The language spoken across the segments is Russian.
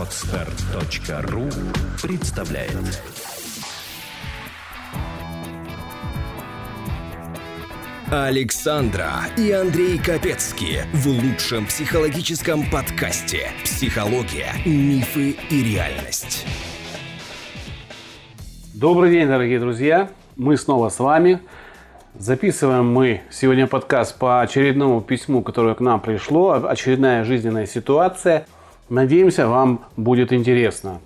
Отстар.ру представляет Александра и Андрей Капецки в лучшем психологическом подкасте «Психология, мифы и реальность». Добрый день, дорогие друзья! Мы снова с вами. Записываем мы сегодня подкаст по очередному письму, которое к нам пришло. Очередная жизненная ситуация. Надеемся, вам будет интересно.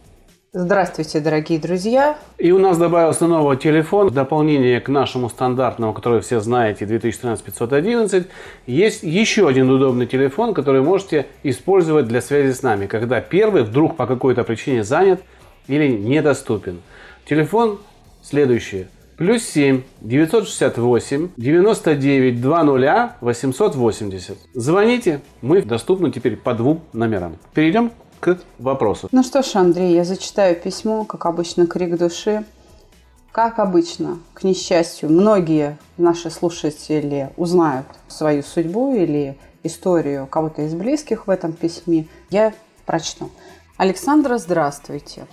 Здравствуйте, дорогие друзья. И у нас добавился новый телефон. В дополнение к нашему стандартному, который все знаете, 2013-511, есть еще один удобный телефон, который можете использовать для связи с нами, когда первый вдруг по какой-то причине занят или недоступен. Телефон следующий. Плюс 7 968 99 20 880. Звоните, мы доступны теперь по двум номерам. Перейдем к вопросу. Ну что ж, Андрей, я зачитаю письмо, как обычно, крик души. Как обычно, к несчастью, многие наши слушатели узнают свою судьбу или историю кого-то из близких в этом письме. Я прочту. Александра, здравствуйте.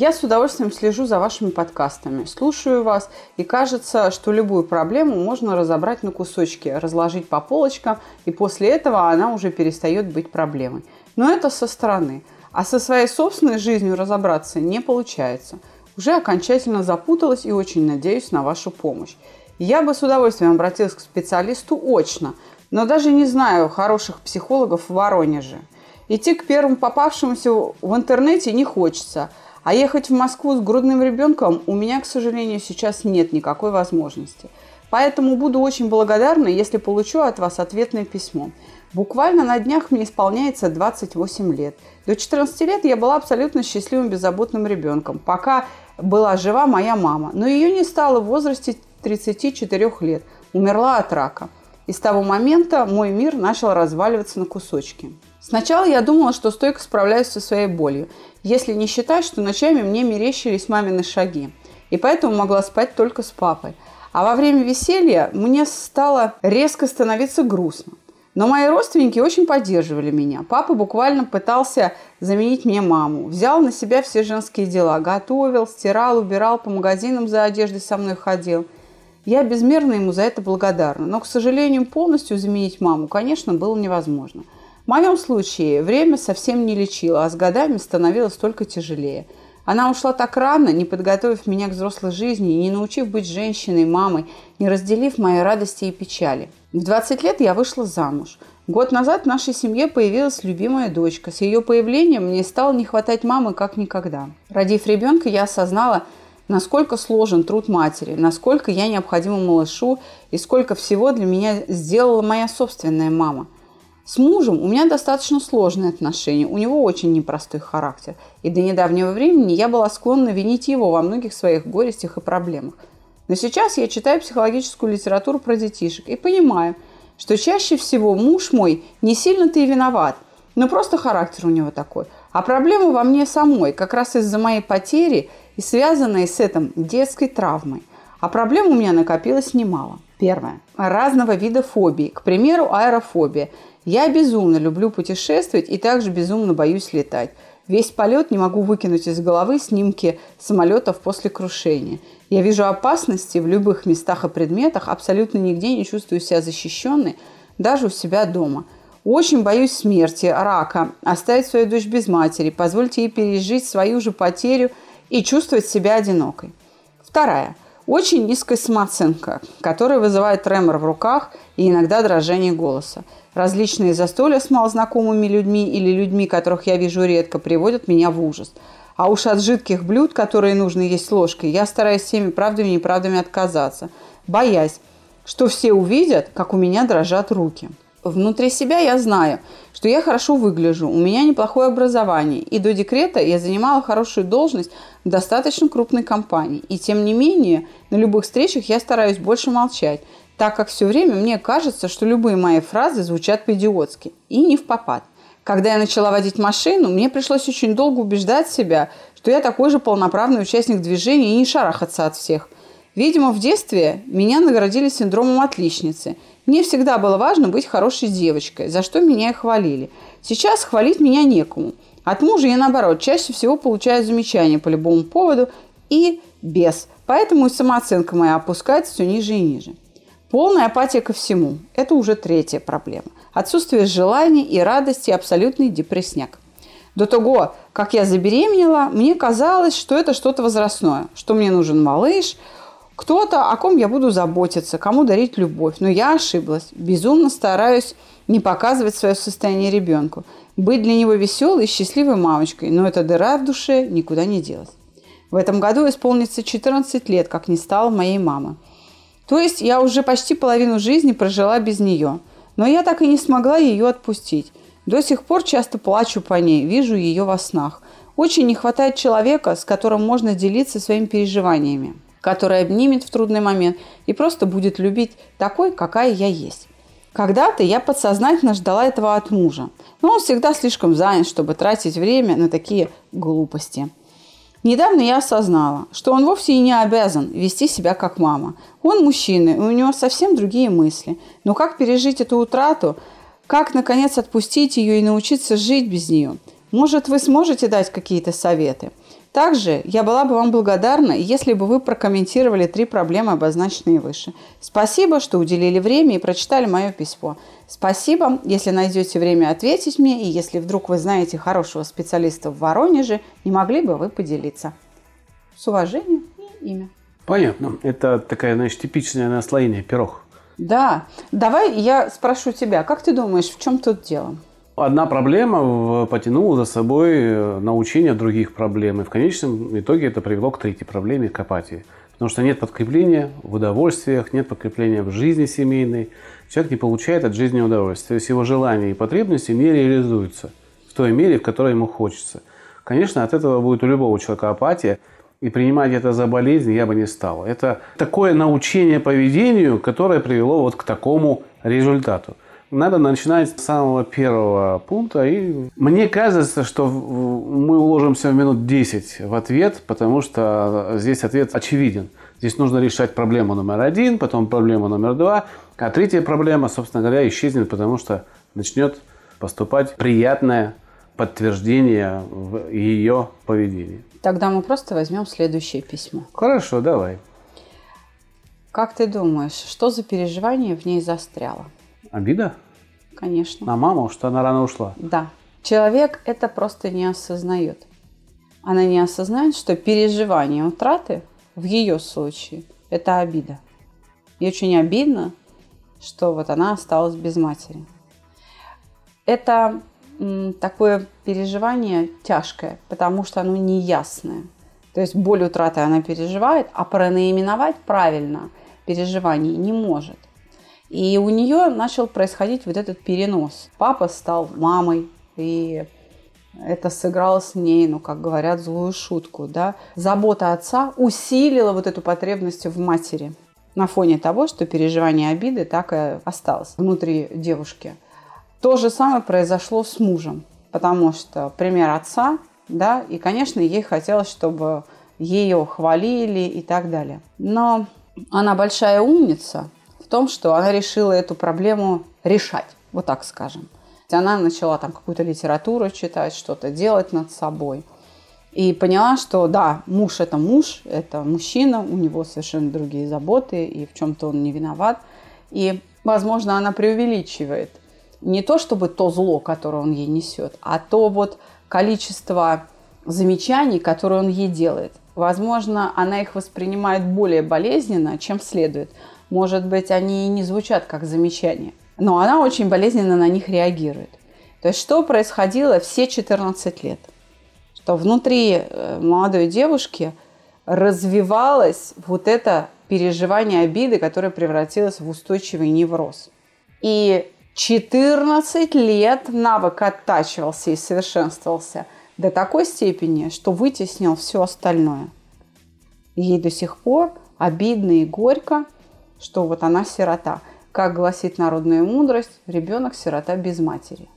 Я с удовольствием слежу за вашими подкастами, слушаю вас, и кажется, что любую проблему можно разобрать на кусочки, разложить по полочкам, и после этого она уже перестает быть проблемой. Но это со стороны. А со своей собственной жизнью разобраться не получается. Уже окончательно запуталась и очень надеюсь на вашу помощь. Я бы с удовольствием обратилась к специалисту очно, но даже не знаю хороших психологов в Воронеже. Идти к первому попавшемуся в интернете не хочется, а ехать в Москву с грудным ребенком у меня, к сожалению, сейчас нет никакой возможности. Поэтому буду очень благодарна, если получу от вас ответное письмо. Буквально на днях мне исполняется 28 лет. До 14 лет я была абсолютно счастливым, беззаботным ребенком, пока была жива моя мама. Но ее не стало в возрасте 34 лет. Умерла от рака. И с того момента мой мир начал разваливаться на кусочки. Сначала я думала, что стойко справляюсь со своей болью, если не считать, что ночами мне мерещились мамины шаги. И поэтому могла спать только с папой. А во время веселья мне стало резко становиться грустно. Но мои родственники очень поддерживали меня. Папа буквально пытался заменить мне маму. Взял на себя все женские дела. Готовил, стирал, убирал, по магазинам за одеждой со мной ходил. Я безмерно ему за это благодарна. Но, к сожалению, полностью заменить маму, конечно, было невозможно. В моем случае время совсем не лечило, а с годами становилось только тяжелее – она ушла так рано, не подготовив меня к взрослой жизни, не научив быть женщиной, мамой, не разделив мои радости и печали. В 20 лет я вышла замуж. Год назад в нашей семье появилась любимая дочка. С ее появлением мне стало не хватать мамы как никогда. Родив ребенка, я осознала, насколько сложен труд матери, насколько я необходима малышу и сколько всего для меня сделала моя собственная мама – с мужем у меня достаточно сложные отношения, у него очень непростой характер. И до недавнего времени я была склонна винить его во многих своих горестях и проблемах. Но сейчас я читаю психологическую литературу про детишек и понимаю, что чаще всего муж мой не сильно-то и виноват, но просто характер у него такой. А проблема во мне самой, как раз из-за моей потери и связанной с этим детской травмой. А проблем у меня накопилось немало. Первое. Разного вида фобии. К примеру, аэрофобия – я безумно люблю путешествовать и также безумно боюсь летать. Весь полет не могу выкинуть из головы снимки самолетов после крушения. Я вижу опасности в любых местах и предметах, абсолютно нигде не чувствую себя защищенной, даже у себя дома. Очень боюсь смерти, рака, оставить свою дочь без матери, позволить ей пережить свою же потерю и чувствовать себя одинокой. Вторая. Очень низкая самооценка, которая вызывает тремор в руках и иногда дрожание голоса. Различные застолья с малознакомыми людьми или людьми, которых я вижу редко, приводят меня в ужас. А уж от жидких блюд, которые нужно есть ложкой, я стараюсь всеми правдами и неправдами отказаться, боясь, что все увидят, как у меня дрожат руки. Внутри себя я знаю, что я хорошо выгляжу, у меня неплохое образование, и до декрета я занимала хорошую должность в достаточно крупной компании. И тем не менее, на любых встречах я стараюсь больше молчать, так как все время мне кажется, что любые мои фразы звучат по-идиотски и не в попад. Когда я начала водить машину, мне пришлось очень долго убеждать себя, что я такой же полноправный участник движения и не шарахаться от всех. Видимо, в детстве меня наградили синдромом отличницы. Мне всегда было важно быть хорошей девочкой, за что меня и хвалили. Сейчас хвалить меня некому. От мужа я, наоборот, чаще всего получаю замечания по любому поводу и без. Поэтому и самооценка моя опускается все ниже и ниже. Полная апатия ко всему – это уже третья проблема. Отсутствие желаний и радости – абсолютный депрессняк. До того, как я забеременела, мне казалось, что это что-то возрастное, что мне нужен малыш, кто-то, о ком я буду заботиться, кому дарить любовь. Но я ошиблась. Безумно стараюсь не показывать свое состояние ребенку. Быть для него веселой и счастливой мамочкой. Но эта дыра в душе никуда не делась. В этом году исполнится 14 лет, как не стала моей мамы. То есть я уже почти половину жизни прожила без нее. Но я так и не смогла ее отпустить. До сих пор часто плачу по ней, вижу ее во снах. Очень не хватает человека, с которым можно делиться своими переживаниями, который обнимет в трудный момент и просто будет любить такой, какая я есть. Когда-то я подсознательно ждала этого от мужа, но он всегда слишком занят, чтобы тратить время на такие глупости. Недавно я осознала, что он вовсе и не обязан вести себя как мама. Он мужчина, и у него совсем другие мысли. Но как пережить эту утрату, как, наконец, отпустить ее и научиться жить без нее? Может, вы сможете дать какие-то советы? Также я была бы вам благодарна, если бы вы прокомментировали три проблемы, обозначенные выше. Спасибо, что уделили время и прочитали мое письмо. Спасибо, если найдете время ответить мне, и если вдруг вы знаете хорошего специалиста в Воронеже, не могли бы вы поделиться. С уважением и имя. Понятно. Это такая, значит, типичное наслоение пирог. Да. Давай я спрошу тебя, как ты думаешь, в чем тут дело? Одна проблема потянула за собой э, научение других проблем. И в конечном итоге это привело к третьей проблеме, к апатии. Потому что нет подкрепления в удовольствиях, нет подкрепления в жизни семейной. Человек не получает от жизни удовольствия. То есть его желания и потребности не реализуются в той мере, в которой ему хочется. Конечно, от этого будет у любого человека апатия – и принимать это за болезнь я бы не стал. Это такое научение поведению, которое привело вот к такому результату. Надо начинать с самого первого пункта. И мне кажется, что мы уложимся в минут 10 в ответ, потому что здесь ответ очевиден. Здесь нужно решать проблему номер один, потом проблему номер два, а третья проблема, собственно говоря, исчезнет, потому что начнет поступать приятное подтверждение в ее поведении. Тогда мы просто возьмем следующее письмо. Хорошо, давай. Как ты думаешь, что за переживание в ней застряло? Обида? Конечно. На маму, что она рано ушла? Да. Человек это просто не осознает. Она не осознает, что переживание утраты в ее случае – это обида. И очень обидно, что вот она осталась без матери. Это такое переживание тяжкое, потому что оно неясное. То есть боль утраты она переживает, а пронаименовать правильно переживание не может. И у нее начал происходить вот этот перенос. Папа стал мамой, и это сыграло с ней, ну, как говорят, злую шутку, да. Забота отца усилила вот эту потребность в матери на фоне того, что переживание обиды так и осталось внутри девушки. То же самое произошло с мужем, потому что пример отца, да, и, конечно, ей хотелось, чтобы ее хвалили и так далее. Но она большая умница том, что она решила эту проблему решать, вот так скажем. Она начала там какую-то литературу читать, что-то делать над собой. И поняла, что да, муж это муж, это мужчина, у него совершенно другие заботы, и в чем-то он не виноват. И, возможно, она преувеличивает – не то чтобы то зло, которое он ей несет, а то вот количество замечаний, которые он ей делает. Возможно, она их воспринимает более болезненно, чем следует. Может быть, они и не звучат как замечания, но она очень болезненно на них реагирует. То есть, что происходило все 14 лет? Что внутри э, молодой девушки развивалось вот это переживание обиды, которое превратилось в устойчивый невроз. И 14 лет навык оттачивался и совершенствовался до такой степени, что вытеснил все остальное. Ей до сих пор обидно и горько, что вот она сирота. Как гласит народная мудрость, ребенок сирота без матери,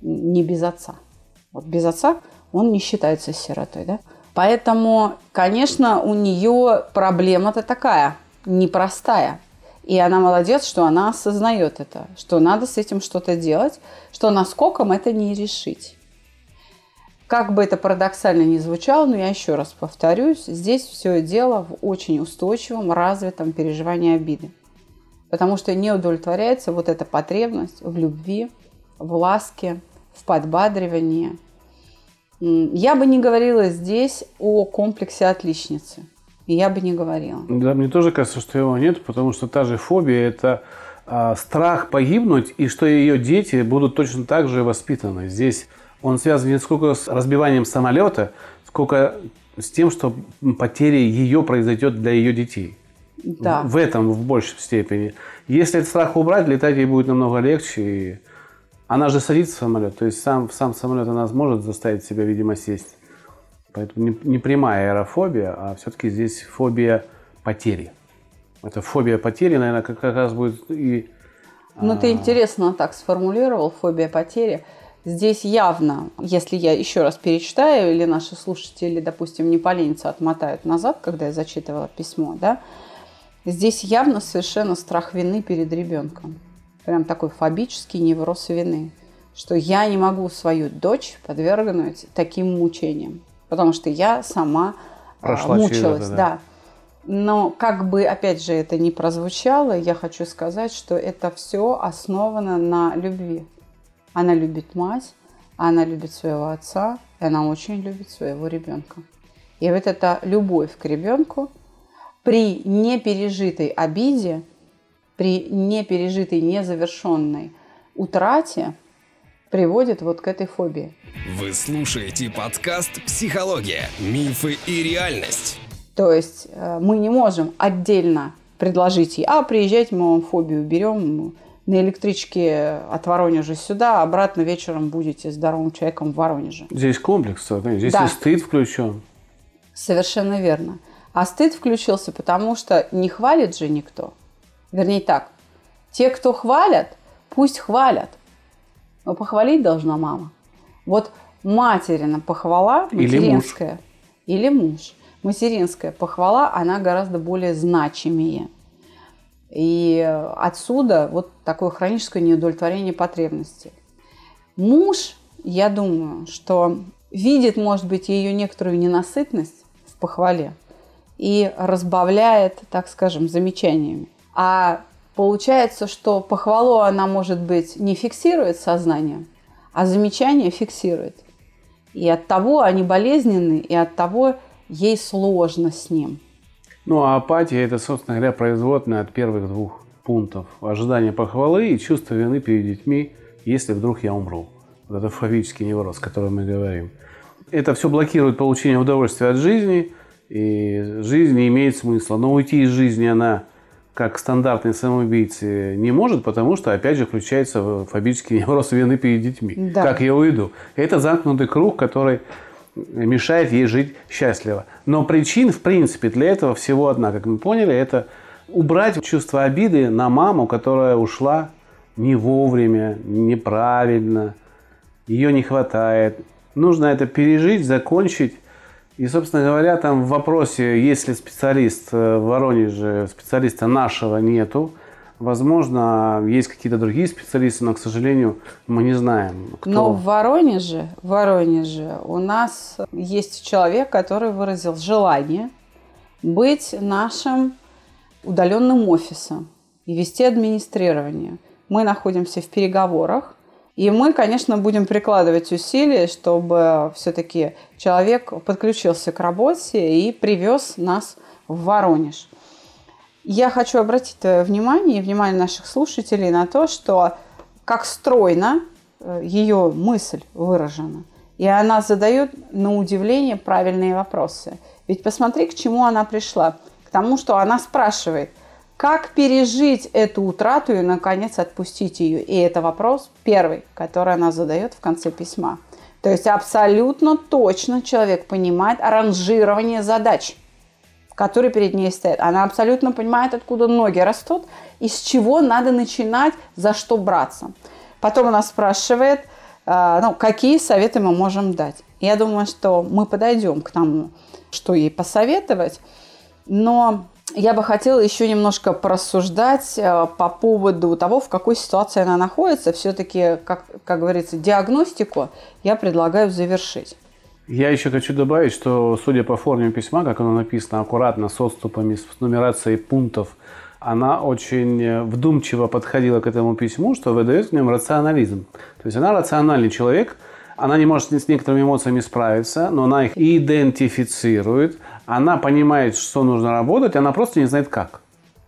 не без отца. Вот без отца он не считается сиротой, да? Поэтому, конечно, у нее проблема-то такая, непростая. И она молодец, что она осознает это, что надо с этим что-то делать, что наскоком это не решить. Как бы это парадоксально ни звучало, но я еще раз повторюсь, здесь все дело в очень устойчивом, развитом переживании обиды. Потому что не удовлетворяется вот эта потребность в любви, в ласке, в подбадривании. Я бы не говорила здесь о комплексе отличницы. Я бы не говорила. Да, мне тоже кажется, что его нет, потому что та же фобия – это а, страх погибнуть, и что ее дети будут точно так же воспитаны. Здесь он связан не сколько с разбиванием самолета, сколько с тем, что потеря ее произойдет для ее детей. Да. В этом в большей степени. Если этот страх убрать, летать ей будет намного легче. И она же садится в самолет, то есть сам, сам самолет она может заставить себя, видимо, сесть. Поэтому не, не прямая аэрофобия, а все-таки здесь фобия потери. Это фобия потери, наверное, как, как раз будет и... Ну, ты а, интересно так сформулировал, фобия потери. Здесь явно, если я еще раз перечитаю, или наши слушатели, допустим, не поленятся, отмотают назад, когда я зачитывала письмо, да, здесь явно совершенно страх вины перед ребенком. Прям такой фобический невроз вины, что я не могу свою дочь подвергнуть таким мучениям, потому что я сама а, Прошла мучилась, это, да. да. Но как бы, опять же, это не прозвучало, я хочу сказать, что это все основано на любви. Она любит мать, она любит своего отца, и она очень любит своего ребенка. И вот эта любовь к ребенку при непережитой обиде, при непережитой, незавершенной утрате приводит вот к этой фобии. Вы слушаете подкаст «Психология. Мифы и реальность». То есть э, мы не можем отдельно предложить ей, а приезжайте, мы вам фобию берем, на электричке от Воронежа сюда, а обратно вечером будете здоровым человеком в Воронеже. Здесь комплекс, здесь да. и стыд включен. Совершенно верно. А стыд включился, потому что не хвалит же никто. Вернее так, те, кто хвалят, пусть хвалят. Но похвалить должна мама. Вот материна похвала, материнская, или муж, или муж материнская похвала, она гораздо более значимее. И отсюда вот такое хроническое неудовлетворение потребностей. Муж, я думаю, что видит, может быть, ее некоторую ненасытность в похвале и разбавляет, так скажем, замечаниями. А получается, что похвалу она, может быть, не фиксирует сознанием, а замечание фиксирует. И от того они болезненны, и от того ей сложно с ним. Ну, а апатия – это, собственно говоря, производная от первых двух пунктов. Ожидание похвалы и чувство вины перед детьми, если вдруг я умру. Вот это фобический невроз, о котором мы говорим. Это все блокирует получение удовольствия от жизни, и жизнь не имеет смысла. Но уйти из жизни она, как стандартный самоубийцы, не может, потому что, опять же, включается фобический невроз вины перед детьми. Да. Как я уйду? Это замкнутый круг, который мешает ей жить счастливо. Но причин, в принципе, для этого всего одна, как мы поняли, это убрать чувство обиды на маму, которая ушла не вовремя, неправильно, ее не хватает. Нужно это пережить, закончить. И, собственно говоря, там в вопросе, если специалист э, в Воронеже, специалиста нашего нету, Возможно, есть какие-то другие специалисты, но, к сожалению, мы не знаем, кто. Но в Воронеже, в Воронеже у нас есть человек, который выразил желание быть нашим удаленным офисом и вести администрирование. Мы находимся в переговорах, и мы, конечно, будем прикладывать усилия, чтобы все-таки человек подключился к работе и привез нас в Воронеж. Я хочу обратить твое внимание и внимание наших слушателей на то, что как стройно э, ее мысль выражена. И она задает, на удивление, правильные вопросы. Ведь посмотри, к чему она пришла. К тому, что она спрашивает, как пережить эту утрату и, наконец, отпустить ее. И это вопрос первый, который она задает в конце письма. То есть абсолютно точно человек понимает ранжирование задач – который перед ней стоит. Она абсолютно понимает, откуда ноги растут и с чего надо начинать, за что браться. Потом она спрашивает, а, ну, какие советы мы можем дать. Я думаю, что мы подойдем к тому, что ей посоветовать. Но я бы хотела еще немножко порассуждать а, по поводу того, в какой ситуации она находится. Все-таки, как, как говорится, диагностику я предлагаю завершить. Я еще хочу добавить, что судя по форме письма, как оно написано аккуратно, с отступами, с нумерацией пунктов, она очень э, вдумчиво подходила к этому письму, что выдает в нем рационализм. То есть она рациональный человек, она не может с некоторыми эмоциями справиться, но она их идентифицирует, она понимает, что нужно работать, она просто не знает как.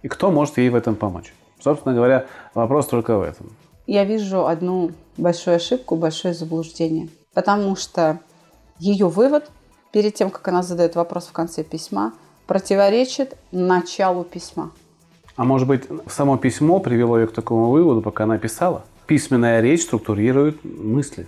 И кто может ей в этом помочь. Собственно говоря, вопрос только в этом. Я вижу одну большую ошибку, большое заблуждение. Потому что ее вывод перед тем, как она задает вопрос в конце письма, противоречит началу письма. А может быть, само письмо привело ее к такому выводу, пока она писала? Письменная речь структурирует мысли.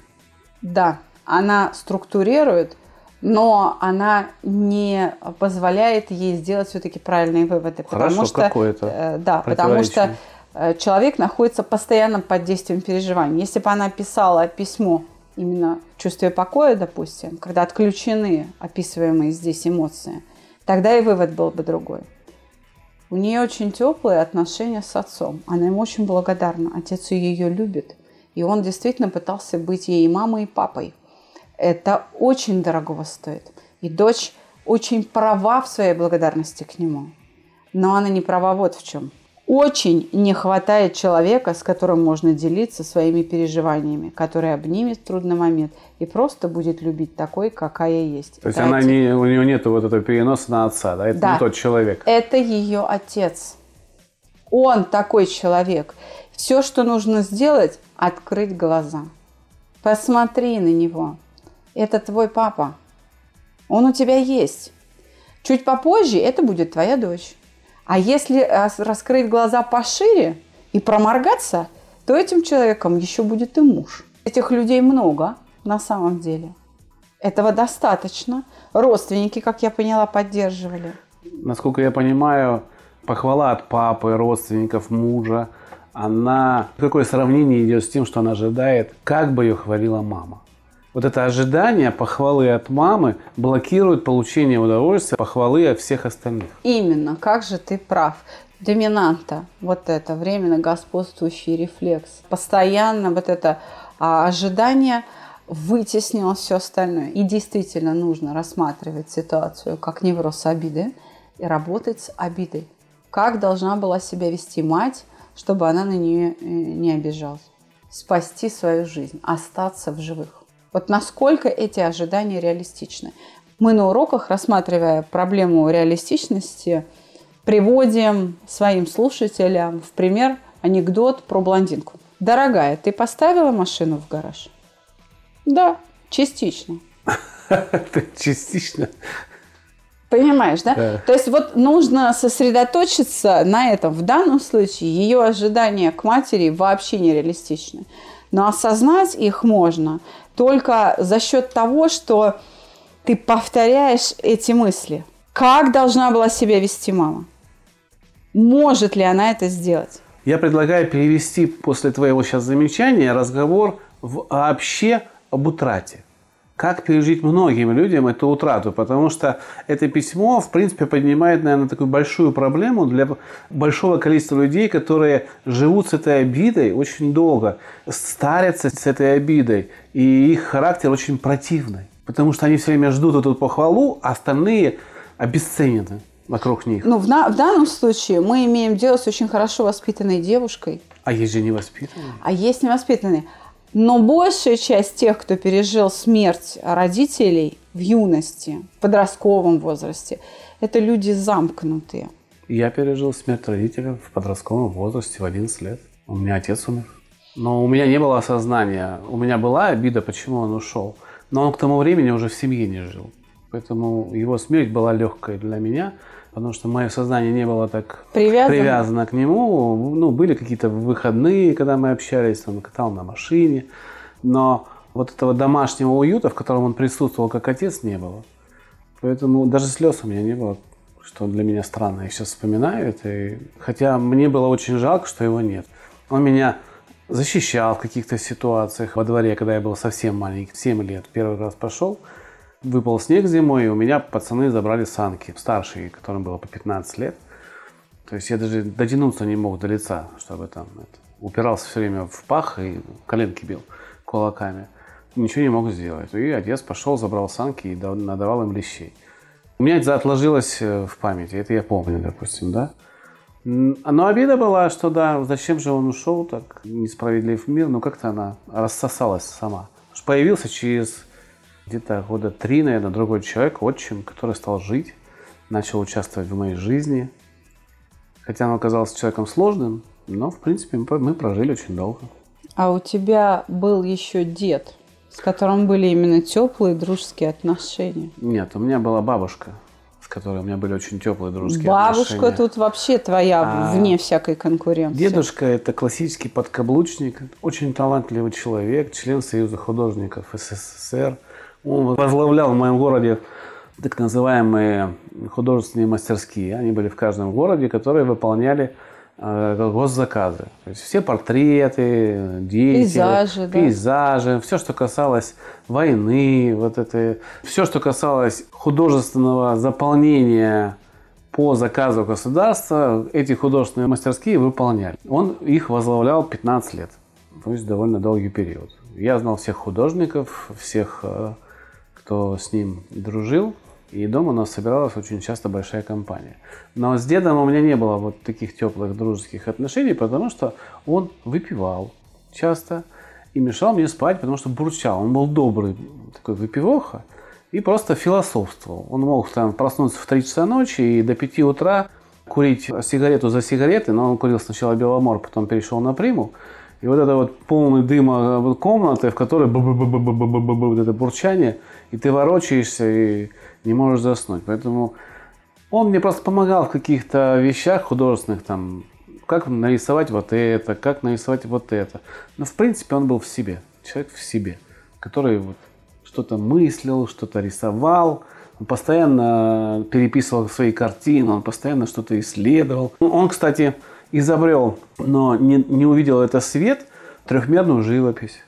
Да, она структурирует, но она не позволяет ей сделать все-таки правильные выводы. Хорошо, потому что, какое-то э, Да, потому что э, человек находится постоянно под действием переживаний. Если бы она писала письмо именно в чувстве покоя, допустим, когда отключены описываемые здесь эмоции, тогда и вывод был бы другой. У нее очень теплые отношения с отцом. Она ему очень благодарна. Отец ее любит. И он действительно пытался быть ей мамой, и папой. Это очень дорогого стоит. И дочь очень права в своей благодарности к нему. Но она не права вот в чем – очень не хватает человека, с которым можно делиться своими переживаниями, который обнимет в трудный момент и просто будет любить такой, какая есть. То есть она не, у нее нет вот этого переноса на отца, да? Это да. не тот человек. Это ее отец. Он такой человек. Все, что нужно сделать, открыть глаза. Посмотри на него. Это твой папа. Он у тебя есть. Чуть попозже это будет твоя дочь. А если э, раскрыть глаза пошире и проморгаться, то этим человеком еще будет и муж. Этих людей много на самом деле. Этого достаточно. Родственники, как я поняла, поддерживали. Насколько я понимаю, похвала от папы, родственников, мужа, она... Какое сравнение идет с тем, что она ожидает, как бы ее хвалила мама вот это ожидание похвалы от мамы блокирует получение удовольствия похвалы от всех остальных. Именно, как же ты прав. Доминанта, вот это временно господствующий рефлекс. Постоянно вот это а, ожидание вытеснило все остальное. И действительно нужно рассматривать ситуацию как невроз обиды и работать с обидой. Как должна была себя вести мать, чтобы она на нее э, не обижалась. Спасти свою жизнь, остаться в живых. Вот насколько эти ожидания реалистичны. Мы на уроках, рассматривая проблему реалистичности, приводим своим слушателям в пример анекдот про блондинку. Дорогая, ты поставила машину в гараж? Да, частично. Частично. Понимаешь, да? да? То есть вот нужно сосредоточиться на этом. В данном случае ее ожидания к матери вообще нереалистичны. Но осознать их можно только за счет того, что ты повторяешь эти мысли. Как должна была себя вести мама? Может ли она это сделать? Я предлагаю перевести после твоего сейчас замечания разговор вообще об утрате как пережить многим людям эту утрату, потому что это письмо, в принципе, поднимает, наверное, такую большую проблему для большого количества людей, которые живут с этой обидой очень долго, старятся с этой обидой, и их характер очень противный, потому что они все время ждут эту похвалу, а остальные обесценены вокруг них. Ну, в, на, в данном случае мы имеем дело с очень хорошо воспитанной девушкой. А есть же невоспитанные. А есть невоспитанные. Но большая часть тех, кто пережил смерть родителей в юности, в подростковом возрасте, это люди замкнутые. Я пережил смерть родителей в подростковом возрасте в 11 лет. У меня отец умер. Но у меня не было осознания. У меня была обида, почему он ушел. Но он к тому времени уже в семье не жил. Поэтому его смерть была легкой для меня – потому что мое сознание не было так привязано, привязано к нему. Ну, были какие-то выходные, когда мы общались, он катал на машине, но вот этого домашнего уюта, в котором он присутствовал как отец, не было. Поэтому даже слез у меня не было, что для меня странно. Я сейчас вспоминаю это, и... хотя мне было очень жалко, что его нет. Он меня защищал в каких-то ситуациях. Во дворе, когда я был совсем маленький, 7 лет, первый раз пошел, выпал снег зимой, и у меня пацаны забрали санки, старшие, которым было по 15 лет. То есть я даже дотянуться не мог до лица, чтобы там это, упирался все время в пах и коленки бил кулаками. Ничего не мог сделать. И отец пошел, забрал санки и надавал им лещей. У меня это отложилось э, в памяти, это я помню, допустим, да. Но обида была, что да, зачем же он ушел так несправедлив мир, но как-то она рассосалась сама. Появился через где-то года три, наверное, другой человек, отчим, который стал жить, начал участвовать в моей жизни. Хотя он оказался человеком сложным, но, в принципе, мы прожили очень долго. А у тебя был еще дед, с которым были именно теплые дружеские отношения? Нет, у меня была бабушка, с которой у меня были очень теплые дружеские Бабушка отношения. Бабушка тут вообще твоя, а вне всякой конкуренции. Дедушка – это классический подкаблучник, очень талантливый человек, член Союза художников СССР. Он возглавлял в моем городе так называемые художественные мастерские. Они были в каждом городе, которые выполняли э, госзаказы. То есть все портреты, дети, пейзажи, пейзажи да. все, что касалось войны, вот это, все, что касалось художественного заполнения по заказу государства, эти художественные мастерские выполняли. Он их возглавлял 15 лет, то есть довольно долгий период. Я знал всех художников, всех, э, кто с ним дружил, и дома у нас собиралась очень часто большая компания. Но с дедом у меня не было вот таких теплых дружеских отношений, потому что он выпивал часто и мешал мне спать, потому что бурчал. Он был добрый такой выпивоха и просто философствовал. Он мог там проснуться в 3 часа ночи и до 5 утра курить сигарету за сигаретой, но он курил сначала Беломор, потом перешел на Приму. И вот это вот полный дыма комнаты, в которой вот это бурчание, и ты ворочаешься, и не можешь заснуть. Поэтому он мне просто помогал в каких-то вещах художественных, там, как нарисовать вот это, как нарисовать вот это. Но в принципе он был в себе, человек в себе, который вот что-то мыслил, что-то рисовал, он постоянно переписывал свои картины, он постоянно что-то исследовал. Он, кстати, изобрел, но не, не увидел это свет, трехмерную живопись.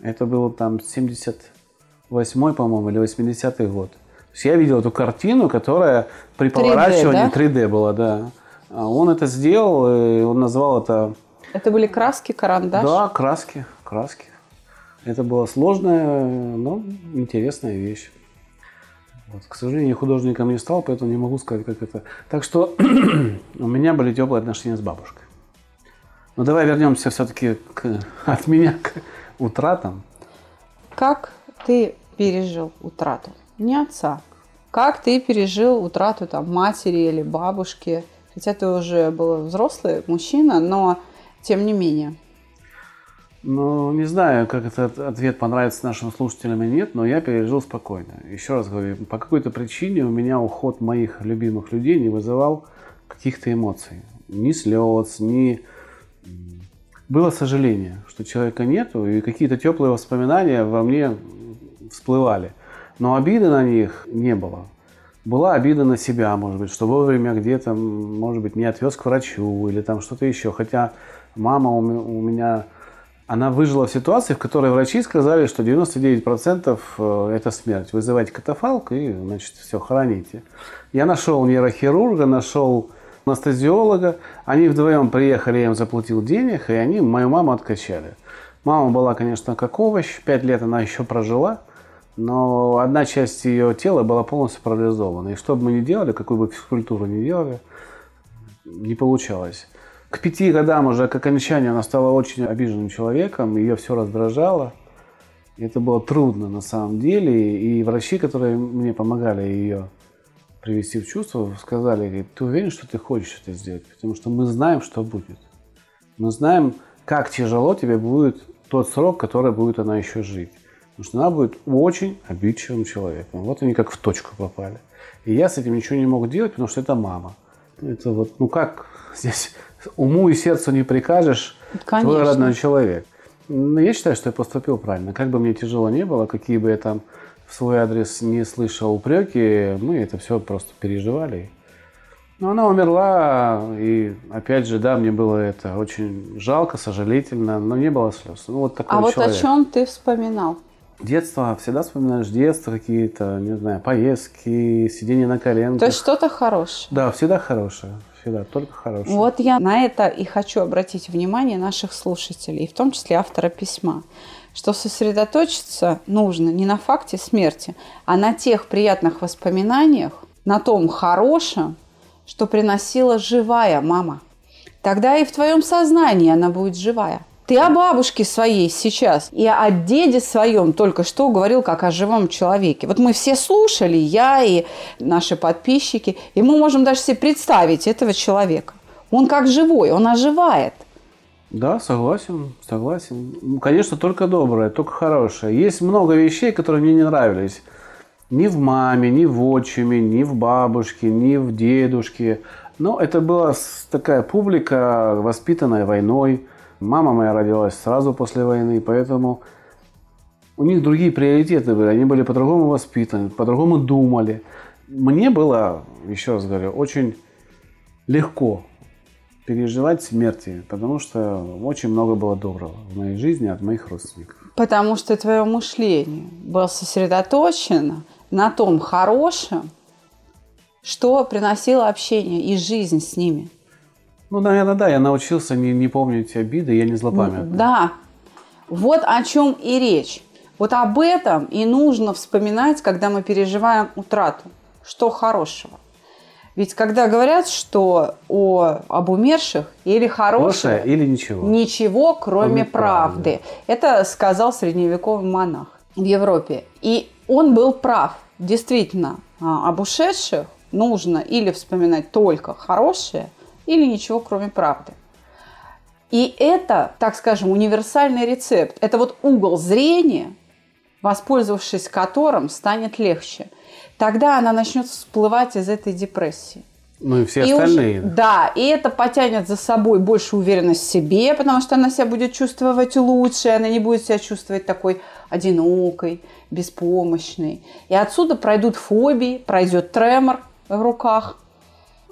Это было там 78-й, по-моему, или 80-й год есть я видел эту картину, которая при поворачивании 3D, да? 3D была, да. А он это сделал, и он назвал это... Это были краски, карандаш? Да, краски, краски. Это была сложная, но интересная вещь. Вот. К сожалению, художником не стал, поэтому не могу сказать, как это. Так что у меня были теплые отношения с бабушкой. Но давай вернемся все-таки к, от меня к утратам. Как ты пережил утрату? Не отца, как ты пережил утрату там, матери или бабушки? Хотя ты уже был взрослый мужчина, но тем не менее. Ну, не знаю, как этот ответ понравится нашим слушателям или нет, но я пережил спокойно. Еще раз говорю, по какой-то причине у меня уход моих любимых людей не вызывал каких-то эмоций. Ни слез, ни... Было сожаление, что человека нету, и какие-то теплые воспоминания во мне всплывали. Но обиды на них не было. Была обида на себя, может быть, что вовремя где-то, может быть, не отвез к врачу или там что-то еще. Хотя мама у меня, она выжила в ситуации, в которой врачи сказали, что 99% э, это смерть. Вызывайте катафалк и, значит, все, хороните. Я нашел нейрохирурга, нашел анестезиолога. Они вдвоем приехали, я им заплатил денег, и они мою маму откачали. Мама была, конечно, как овощ. Пять лет она еще прожила но одна часть ее тела была полностью парализована. И что бы мы ни делали, какую бы физкультуру ни делали, не получалось. К пяти годам уже, к окончанию, она стала очень обиженным человеком, ее все раздражало. Это было трудно на самом деле. И врачи, которые мне помогали ее привести в чувство, сказали, ты уверен, что ты хочешь это сделать? Потому что мы знаем, что будет. Мы знаем, как тяжело тебе будет тот срок, который будет она еще жить. Потому что она будет очень обидчивым человеком. Вот они как в точку попали. И я с этим ничего не мог делать, потому что это мама. Это вот, ну как здесь уму и сердцу не прикажешь, Конечно. твой родной человек. Но я считаю, что я поступил правильно. Как бы мне тяжело не было, какие бы я там в свой адрес не слышал упреки, мы это все просто переживали. Ну, она умерла, и опять же, да, мне было это очень жалко, сожалительно, но не было слез. Ну, вот такой а вот человек. о чем ты вспоминал? Детство, всегда вспоминаешь детство какие-то, не знаю, поездки, сидение на коленках. То есть что-то хорошее. Да, всегда хорошее, всегда, только хорошее. Вот я на это и хочу обратить внимание наших слушателей, в том числе автора письма, что сосредоточиться нужно не на факте смерти, а на тех приятных воспоминаниях, на том хорошем, что приносила живая мама. Тогда и в твоем сознании она будет живая. Ты о бабушке своей сейчас и о деде своем только что говорил как о живом человеке. Вот мы все слушали, я и наши подписчики, и мы можем даже себе представить этого человека. Он как живой, он оживает. Да, согласен, согласен. Ну, конечно, только доброе, только хорошее. Есть много вещей, которые мне не нравились. Ни в маме, ни в отчиме, ни в бабушке, ни в дедушке. Но это была такая публика, воспитанная войной. Мама моя родилась сразу после войны, поэтому у них другие приоритеты были. Они были по-другому воспитаны, по-другому думали. Мне было, еще раз говорю, очень легко переживать смерти, потому что очень много было доброго в моей жизни от моих родственников. Потому что твое мышление было сосредоточено на том хорошем, что приносило общение и жизнь с ними. Ну, наверное, да, я научился не, не помнить обиды, я не злопамятный. Да, вот о чем и речь. Вот об этом и нужно вспоминать, когда мы переживаем утрату. Что хорошего? Ведь когда говорят, что о, об умерших или хорошего, Хорошее или ничего? Ничего, кроме, Кроме правды. правды. Это сказал средневековый монах в Европе. И он был прав. Действительно, а, об ушедших нужно или вспоминать только хорошее, или ничего, кроме правды. И это, так скажем, универсальный рецепт. Это вот угол зрения, воспользовавшись которым станет легче. Тогда она начнет всплывать из этой депрессии. Ну и все И остальные. уже- да, и это потянет за собой больше уверенность в себе, потому что она себя будет чувствовать лучше, она не будет себя чувствовать такой одинокой, беспомощной. И отсюда пройдут фобии, пройдет тремор в руках,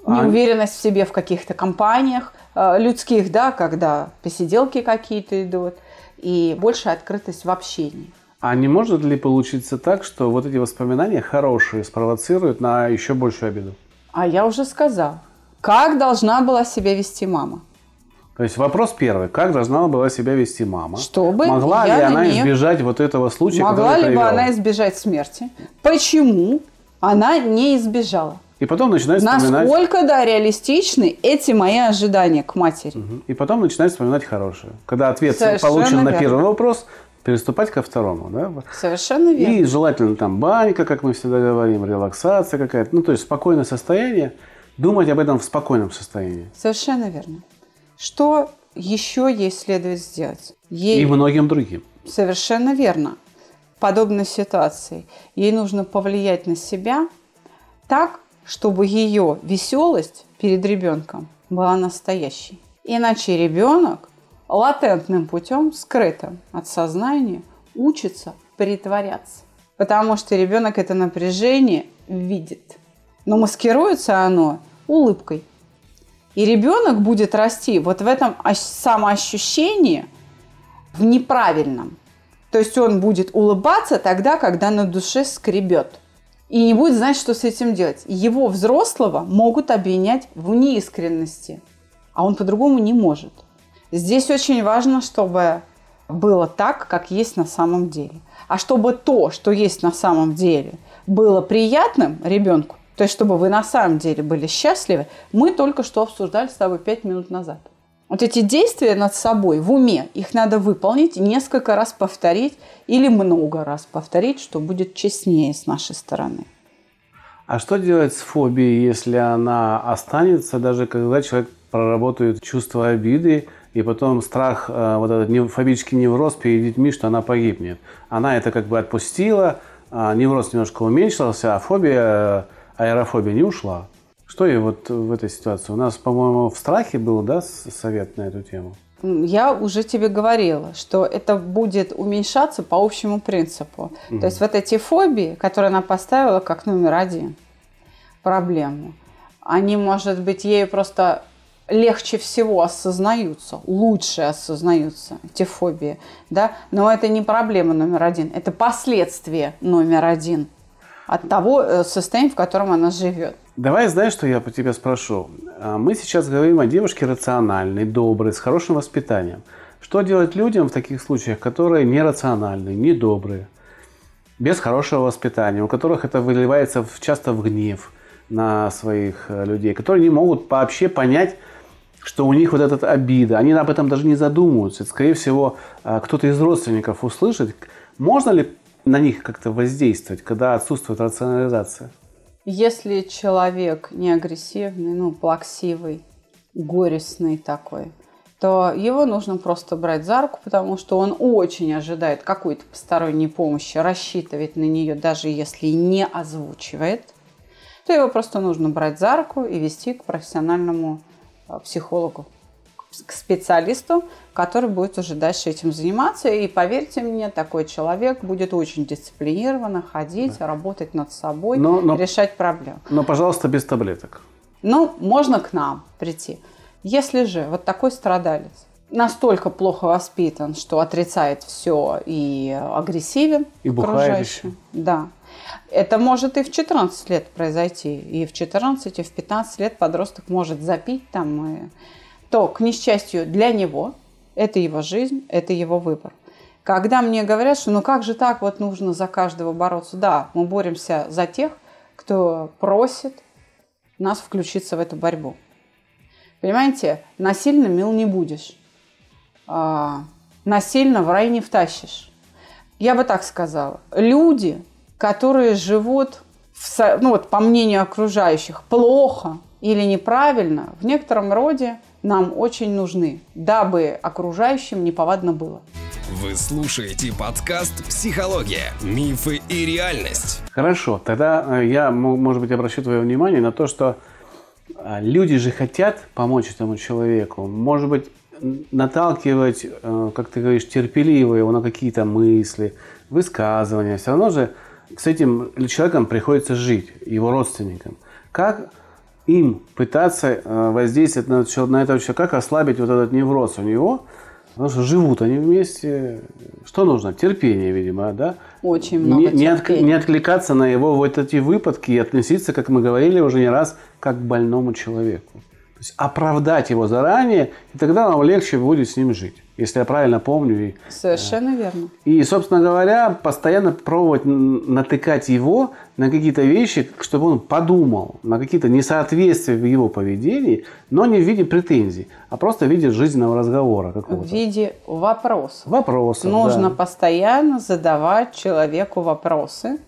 А- неуверенность в себе в каких-то компаниях э, людских, да, когда посиделки какие-то идут, и большая открытость в общении. А не может ли получиться так, что вот эти воспоминания хорошие спровоцируют на еще большую обиду? А я уже сказала, как должна была себя вести мама. То есть вопрос первый. Как должна была себя вести мама? Чтобы Могла ли на она неё- избежать вот этого случая, Могла ли бы она избежать смерти? Почему она не избежала? И потом начинает вспоминать... Насколько, да, реалистичны эти мои ожидания к матери? Мгм. И потом начинает вспоминать хорошее. Когда ответ Совершенно получен на первый вопрос, переступать ко второму. Да? Совершенно верно. И желательно там банька, как мы всегда говорим, релаксация какая-то. Ну, то есть спокойное состояние. Думать об этом в спокойном состоянии. Совершенно верно. Что еще ей следует сделать? Ей И многим другим. Совершенно верно. В подобной ситуации ей нужно повлиять на себя так, чтобы ее веселость перед ребенком была настоящей. Иначе ребенок латентным путем, скрытым от сознания, учится притворяться. Потому что ребенок это напряжение видит. Но маскируется оно улыбкой. И ребенок будет расти вот в этом ощ- самоощущении в неправильном. То есть он будет улыбаться тогда, когда на душе скребет. И не будет знать, что с этим делать. Его взрослого могут обвинять в неискренности, а он по-другому не может. Здесь очень важно, чтобы было так, как есть на самом деле. А чтобы то, что есть на самом деле, было приятным ребенку, то есть чтобы вы на самом деле были счастливы, мы только что обсуждали с тобой пять минут назад. Вот эти действия над собой в уме, их надо выполнить, несколько раз повторить или много раз повторить, что будет честнее с нашей стороны. А что делать с фобией, если она останется, даже когда человек проработает чувство обиды, и потом страх, э, вот этот фобический невроз перед детьми, что она погибнет. Она это как бы отпустила, а невроз немножко уменьшился, а фобия, э, аэрофобия не ушла. Что и вот в этой ситуации? У нас, по-моему, в страхе был, да, совет на эту тему? Я уже тебе говорила, что это будет уменьшаться по общему принципу. То есть вот эти фобии, которые она поставила как номер один проблему, они, может быть, ею просто легче всего осознаются, лучше осознаются, эти фобии, да, но это не проблема номер один, это последствия номер один от того э, состояния, в котором она живет. Давай, знаешь, что я по тебе спрошу? А, мы сейчас говорим о девушке рациональной, доброй, с хорошим воспитанием. Что делать людям в таких случаях, которые нерациональны, недобрые, без хорошего воспитания, у которых это выливается часто в гнев на своих э, людей, которые не могут вообще понять, что у них вот эта обида, они об этом даже не задумываются. Скорее всего, э, кто-то из родственников услышит. Можно ли на них как-то воздействовать, когда отсутствует рационализация? Если человек не агрессивный, ну, плаксивый, горестный такой, то его нужно просто брать за руку, потому что он очень ожидает какой-то посторонней помощи, рассчитывает на нее, даже если не озвучивает, то его просто нужно брать за руку и вести к профессиональному а, психологу, к специалисту, который будет уже дальше этим заниматься. И поверьте мне, такой человек будет очень дисциплинированно ходить, да. работать над собой, но, но, решать проблемы. Но, пожалуйста, без таблеток. Ну, можно к нам прийти. Если же вот такой страдалец настолько плохо воспитан, что отрицает все и агрессивен и бухает да, это может и в 14 лет произойти, и в 14, и в 15 лет подросток может запить там, и... то, к несчастью, для него это его жизнь, это его выбор. Когда мне говорят, что ну как же так, вот нужно за каждого бороться, да, мы боремся за тех, кто просит нас включиться в эту борьбу. Понимаете, насильно мил не будешь, а, насильно в рай не втащишь. Я бы так сказала. Люди, которые живут, в, ну вот по мнению окружающих, плохо или неправильно, в некотором роде нам очень нужны, дабы окружающим неповадно было. Вы слушаете подкаст «Психология. Мифы и реальность». Хорошо, тогда э, я, может быть, обращу твое внимание на то, что а, люди же хотят помочь этому человеку. Может быть, наталкивать, э, как ты говоришь, терпеливо его на какие-то мысли, высказывания. Все равно же с этим человеком приходится жить, его родственникам. Как им пытаться э, воздействовать на, на этого человека, как ослабить вот этот невроз у него, потому что живут они вместе. Что нужно? Терпение, видимо, да? Очень много не, не, от, не откликаться на его вот эти выпадки и относиться, как мы говорили уже не раз, как к больному человеку. То есть оправдать его заранее, и тогда нам легче будет с ним жить если я правильно помню. Совершенно верно. И, собственно говоря, постоянно пробовать натыкать его на какие-то вещи, чтобы он подумал, на какие-то несоответствия в его поведении, но не в виде претензий, а просто в виде жизненного разговора какого-то. В виде вопросов. Вопросов, Нужно да. постоянно задавать человеку вопросы,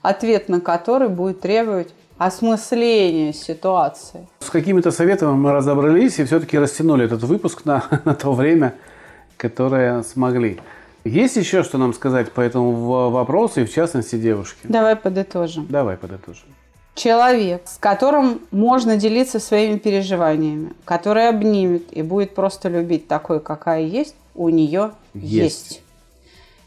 ответ на который будет требовать осмысления ситуации. С какими-то советами мы разобрались и все-таки растянули этот выпуск на, на то время, которые смогли. Есть еще что нам сказать по этому вопросу, и в частности девушке? Давай подытожим. Давай подытожим. Человек, с которым можно делиться своими переживаниями, который обнимет и будет просто любить такой, какая есть, у нее есть. есть.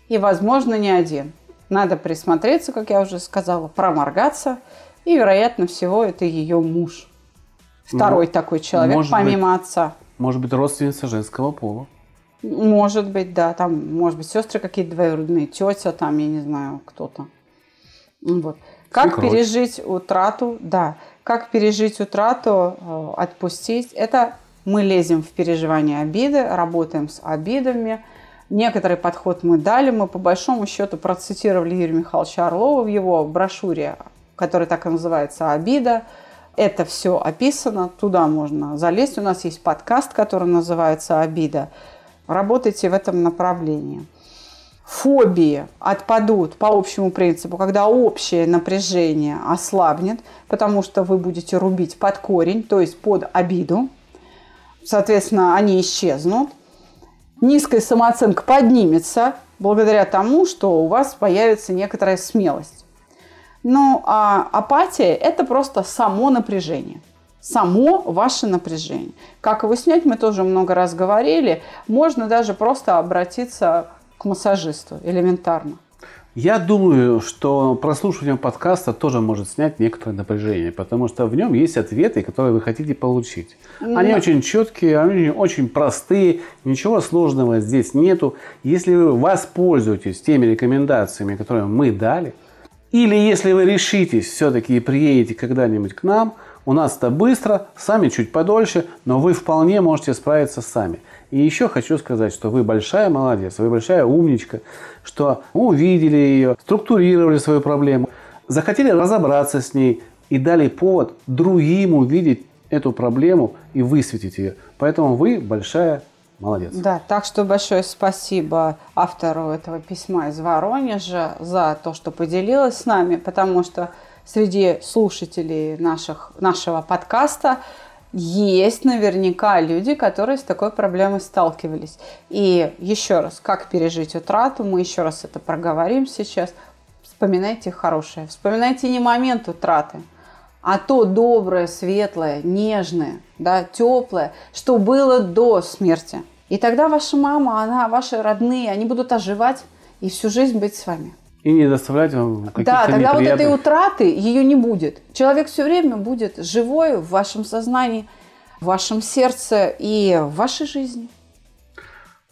И, возможно, не один. Надо присмотреться, как я уже сказала, проморгаться. И, вероятно всего, это ее муж. Второй ну, такой человек, помимо быть, отца. Может быть, родственница женского пола. Может быть, да. Там, может быть, сестры какие-то двоюродные, тетя, там, я не знаю, кто-то. Вот. Как Свекровь. пережить утрату? Да. Как пережить утрату, э, отпустить? Это мы лезем в переживание обиды, работаем с обидами. Некоторый подход мы дали. Мы по большому счету процитировали Юрия Михайловича Орлова в его брошюре, которая так и называется «Обида». Это все описано, туда можно залезть. У нас есть подкаст, который называется «Обида». Работайте в этом направлении. Фобии отпадут по общему принципу, когда общее напряжение ослабнет, потому что вы будете рубить под корень, то есть под обиду. Соответственно, они исчезнут. Низкая самооценка поднимется благодаря тому, что у вас появится некоторая смелость. Ну, а апатия – это просто само напряжение – само ваше напряжение. Как его снять, мы тоже много раз говорили. Можно даже просто обратиться к массажисту элементарно. Я думаю, что прослушивание подкаста тоже может снять некоторое напряжение, потому что в нем есть ответы, которые вы хотите получить. Они очень четкие, они очень простые, ничего сложного здесь нету. Если вы воспользуетесь теми рекомендациями, которые мы дали, или если вы решитесь все-таки и приедете когда-нибудь к нам, у нас это быстро, сами чуть подольше, но вы вполне можете справиться сами. И еще хочу сказать, что вы большая молодец, вы большая умничка, что увидели ее, структурировали свою проблему, захотели разобраться с ней и дали повод другим увидеть эту проблему и высветить ее. Поэтому вы большая молодец. Да, так что большое спасибо автору этого письма из Воронежа за то, что поделилась с нами, потому что среди слушателей наших, нашего подкаста есть наверняка люди, которые с такой проблемой сталкивались. И еще раз, как пережить утрату, мы еще раз это проговорим сейчас. Вспоминайте хорошее. Вспоминайте не момент утраты, а то доброе, светлое, нежное, да, теплое, что было до смерти. И тогда ваша мама, она, ваши родные, они будут оживать и всю жизнь быть с вами. И не доставлять вам каких-то Да, тогда вот этой утраты ее не будет. Человек все время будет живой в вашем сознании, в вашем сердце и в вашей жизни.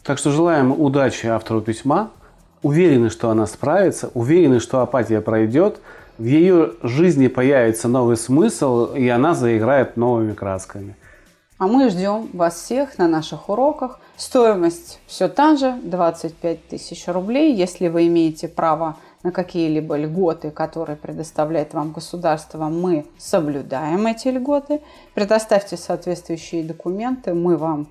Так что желаем удачи автору письма. Уверены, что она справится, уверены, что апатия пройдет, в ее жизни появится новый смысл, и она заиграет новыми красками. А мы ждем вас всех на наших уроках. Стоимость все та же, 25 тысяч рублей. Если вы имеете право на какие-либо льготы, которые предоставляет вам государство, мы соблюдаем эти льготы. Предоставьте соответствующие документы, мы вам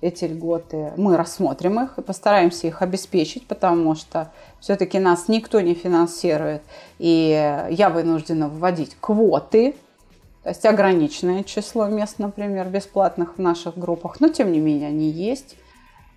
эти льготы, мы рассмотрим их и постараемся их обеспечить, потому что все-таки нас никто не финансирует, и я вынуждена вводить квоты, то есть ограниченное число мест, например, бесплатных в наших группах, но тем не менее они есть.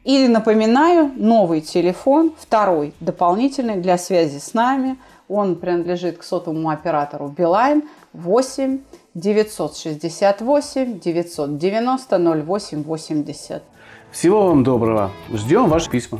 И напоминаю, новый телефон, второй, дополнительный для связи с нами. Он принадлежит к сотовому оператору Билайн 8 968 990 08 80. Всего вам доброго. Ждем ваши письма.